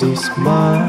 This is mine.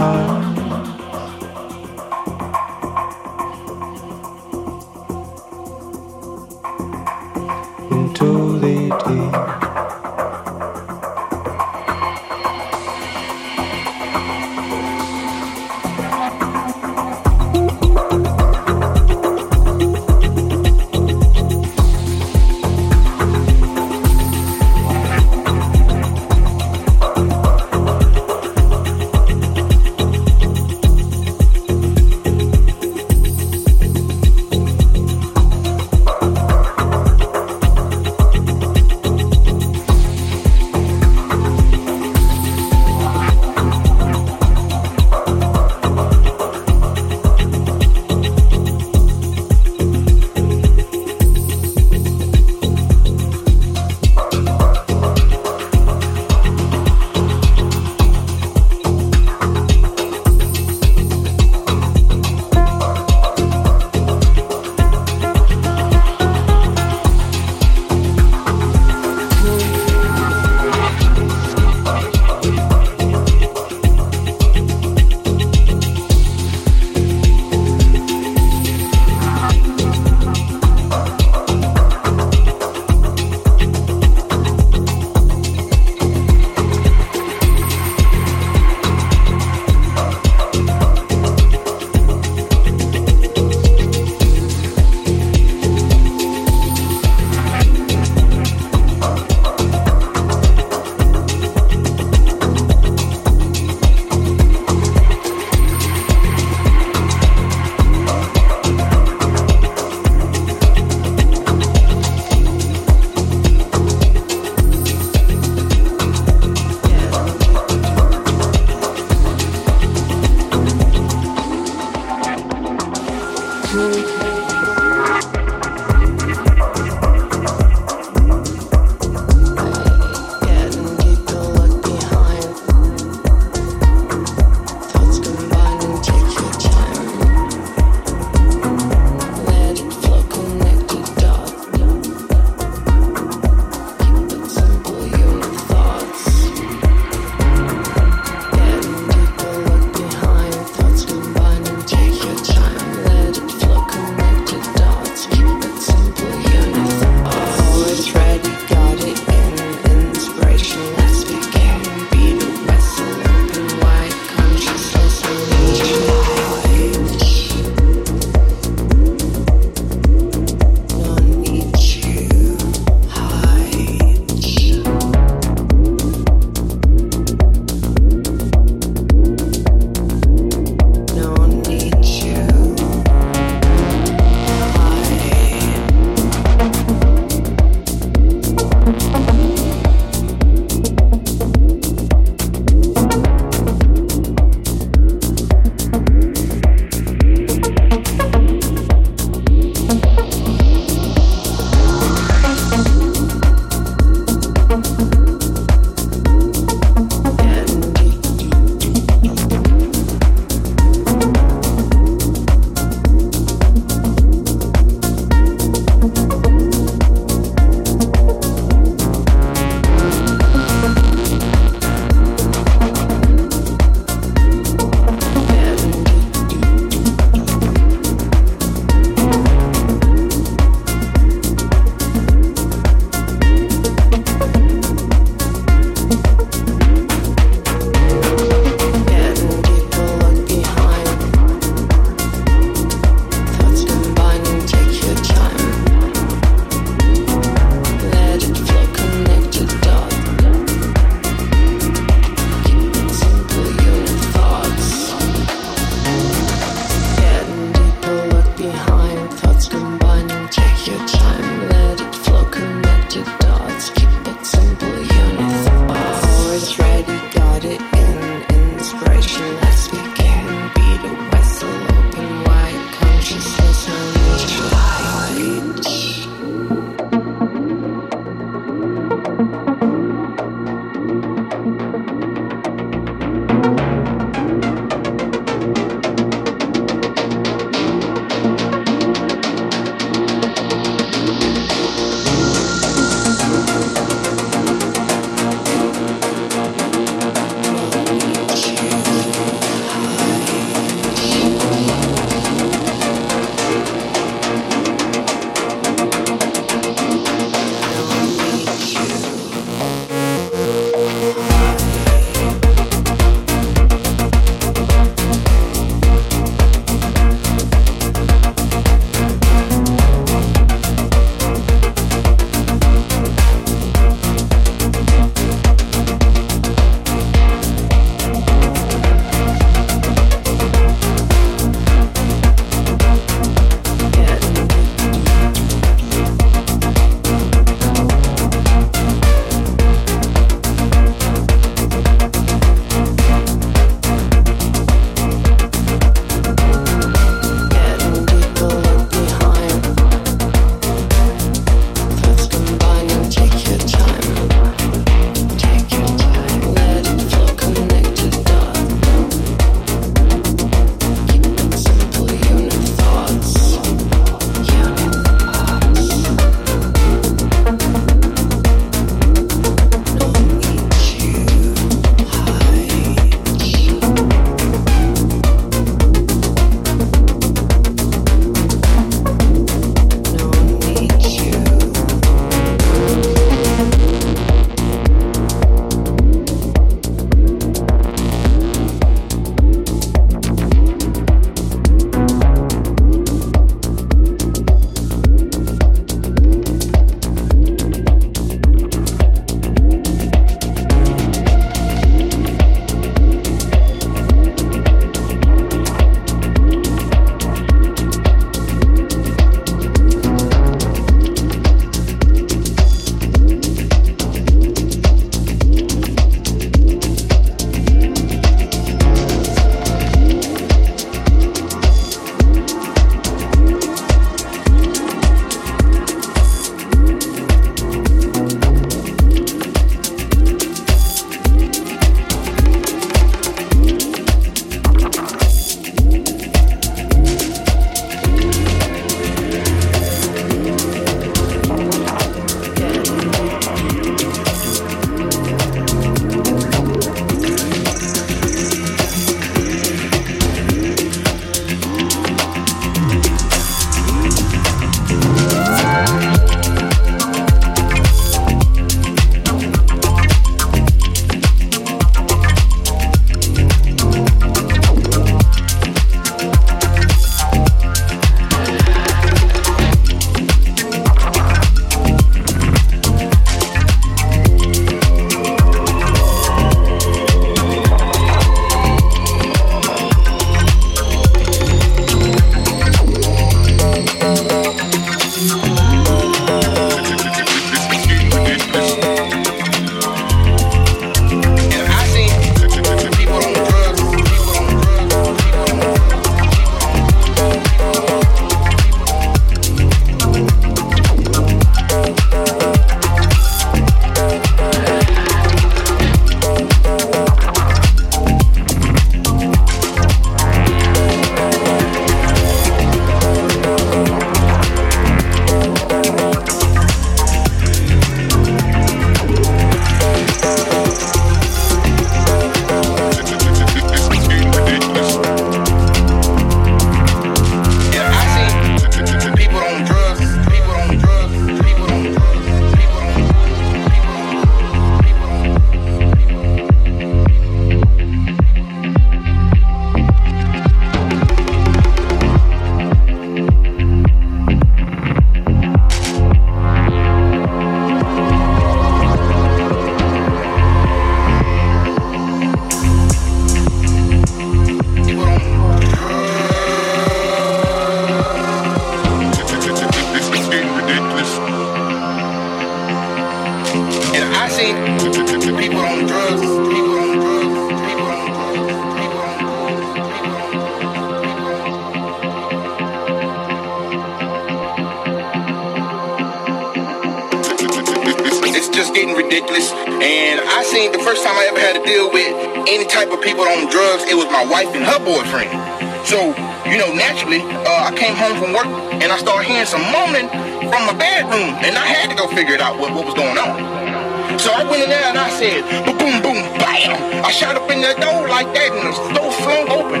Work and I started hearing some moaning from my bedroom, and I had to go figure it out what, what was going on. So I went in there and I said, boom, boom, boom, bam. I shot up in the door like that and the door flung open.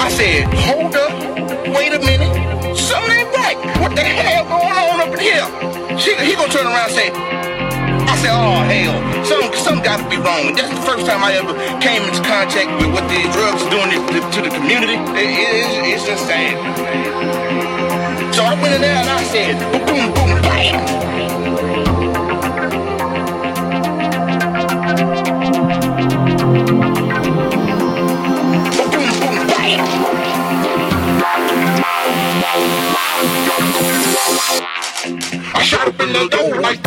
I said, hold up, wait a minute, something ain't right. What the hell going on up in here? She, he gonna turn around and say, I said, oh hell, something, something got to be wrong. That's the first time I ever came into contact with what these drugs are doing to, to the community. It, it, it's just sad. So I went in there and I said, boom, boom, boom, bam. I shot up in the door like.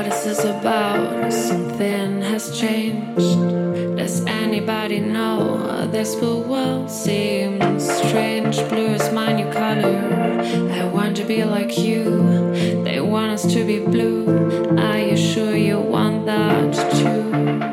what this is about. Something has changed. Does anybody know? This world seems strange. Blue is my new color. I want to be like you. They want us to be blue. Are you sure you want that too?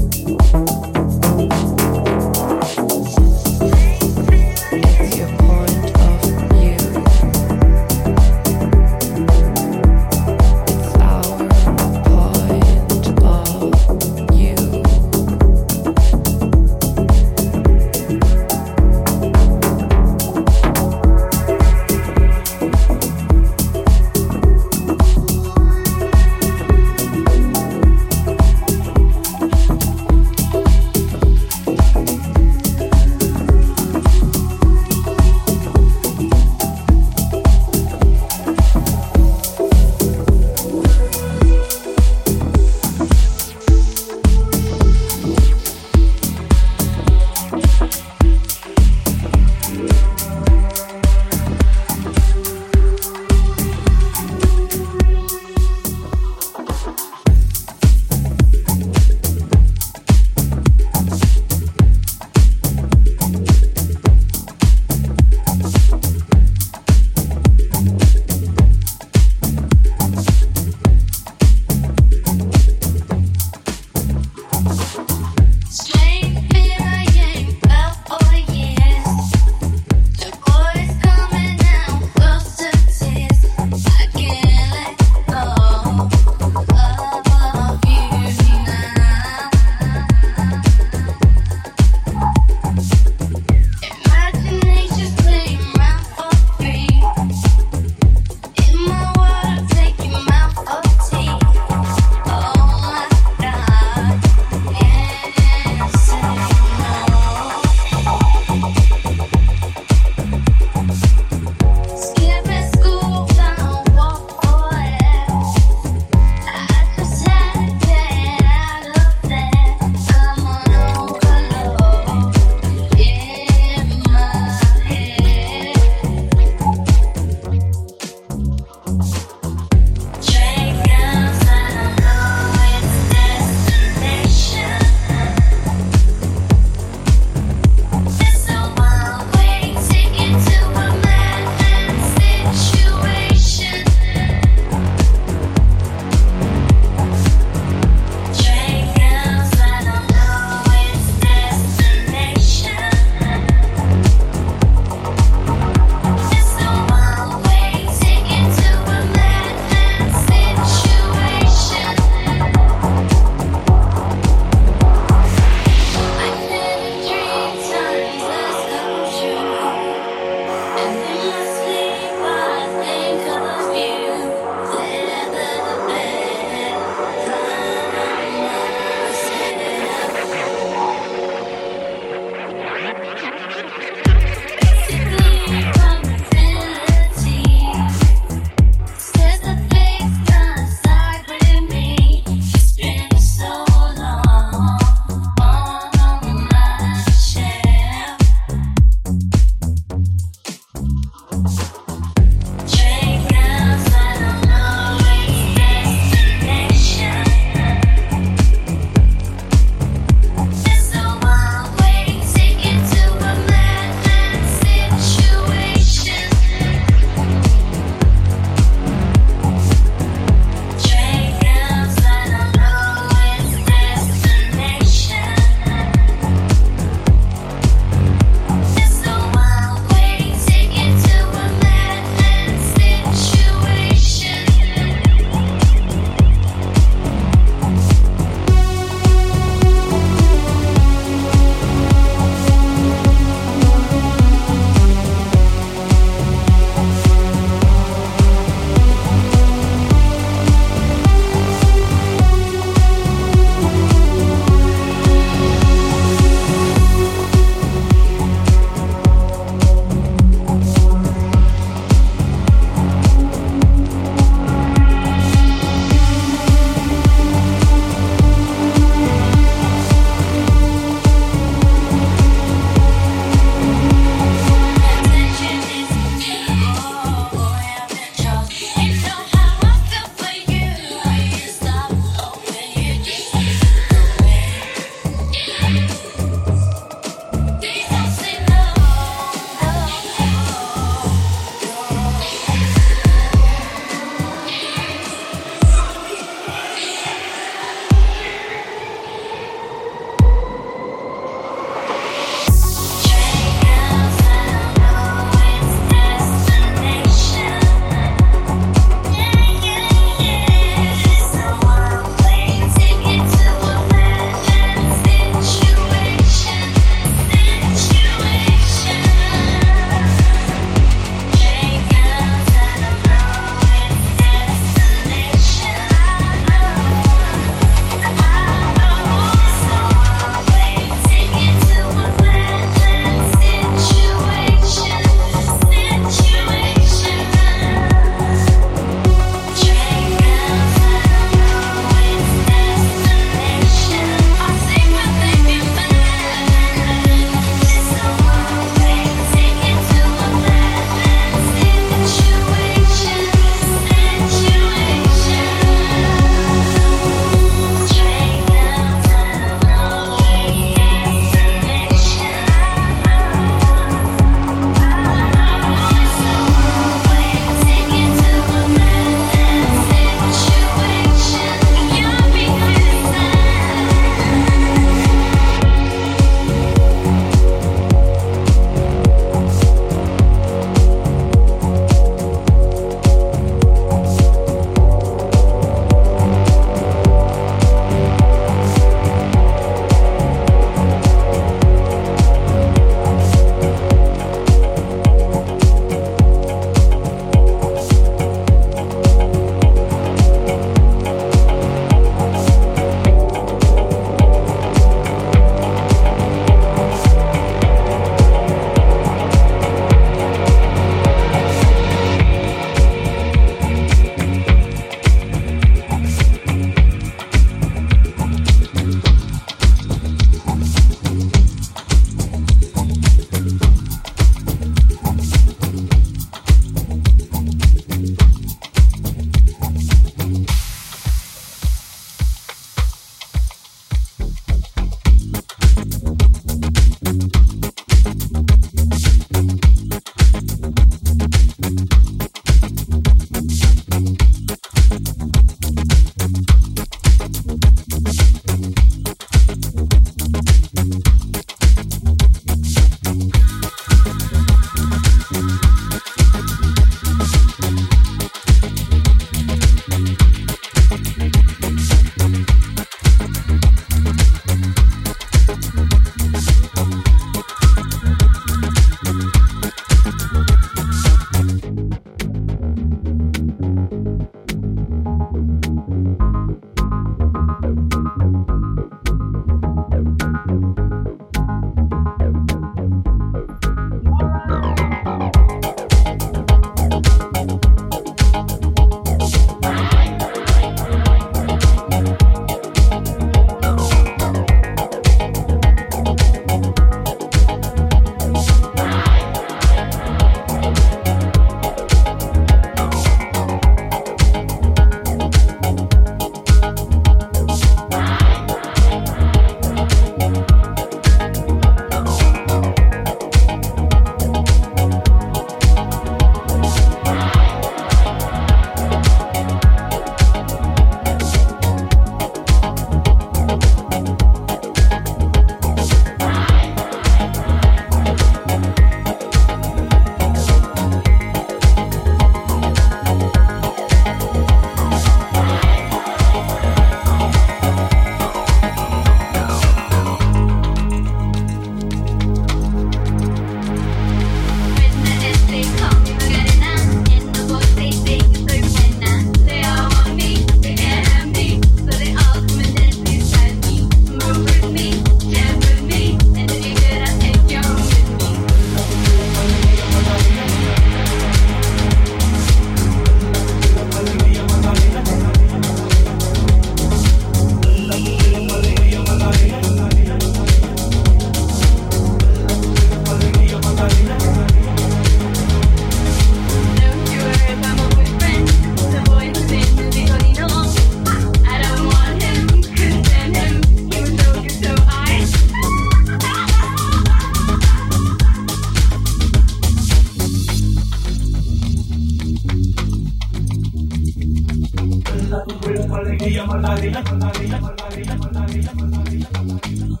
baila, baila, baila, baila.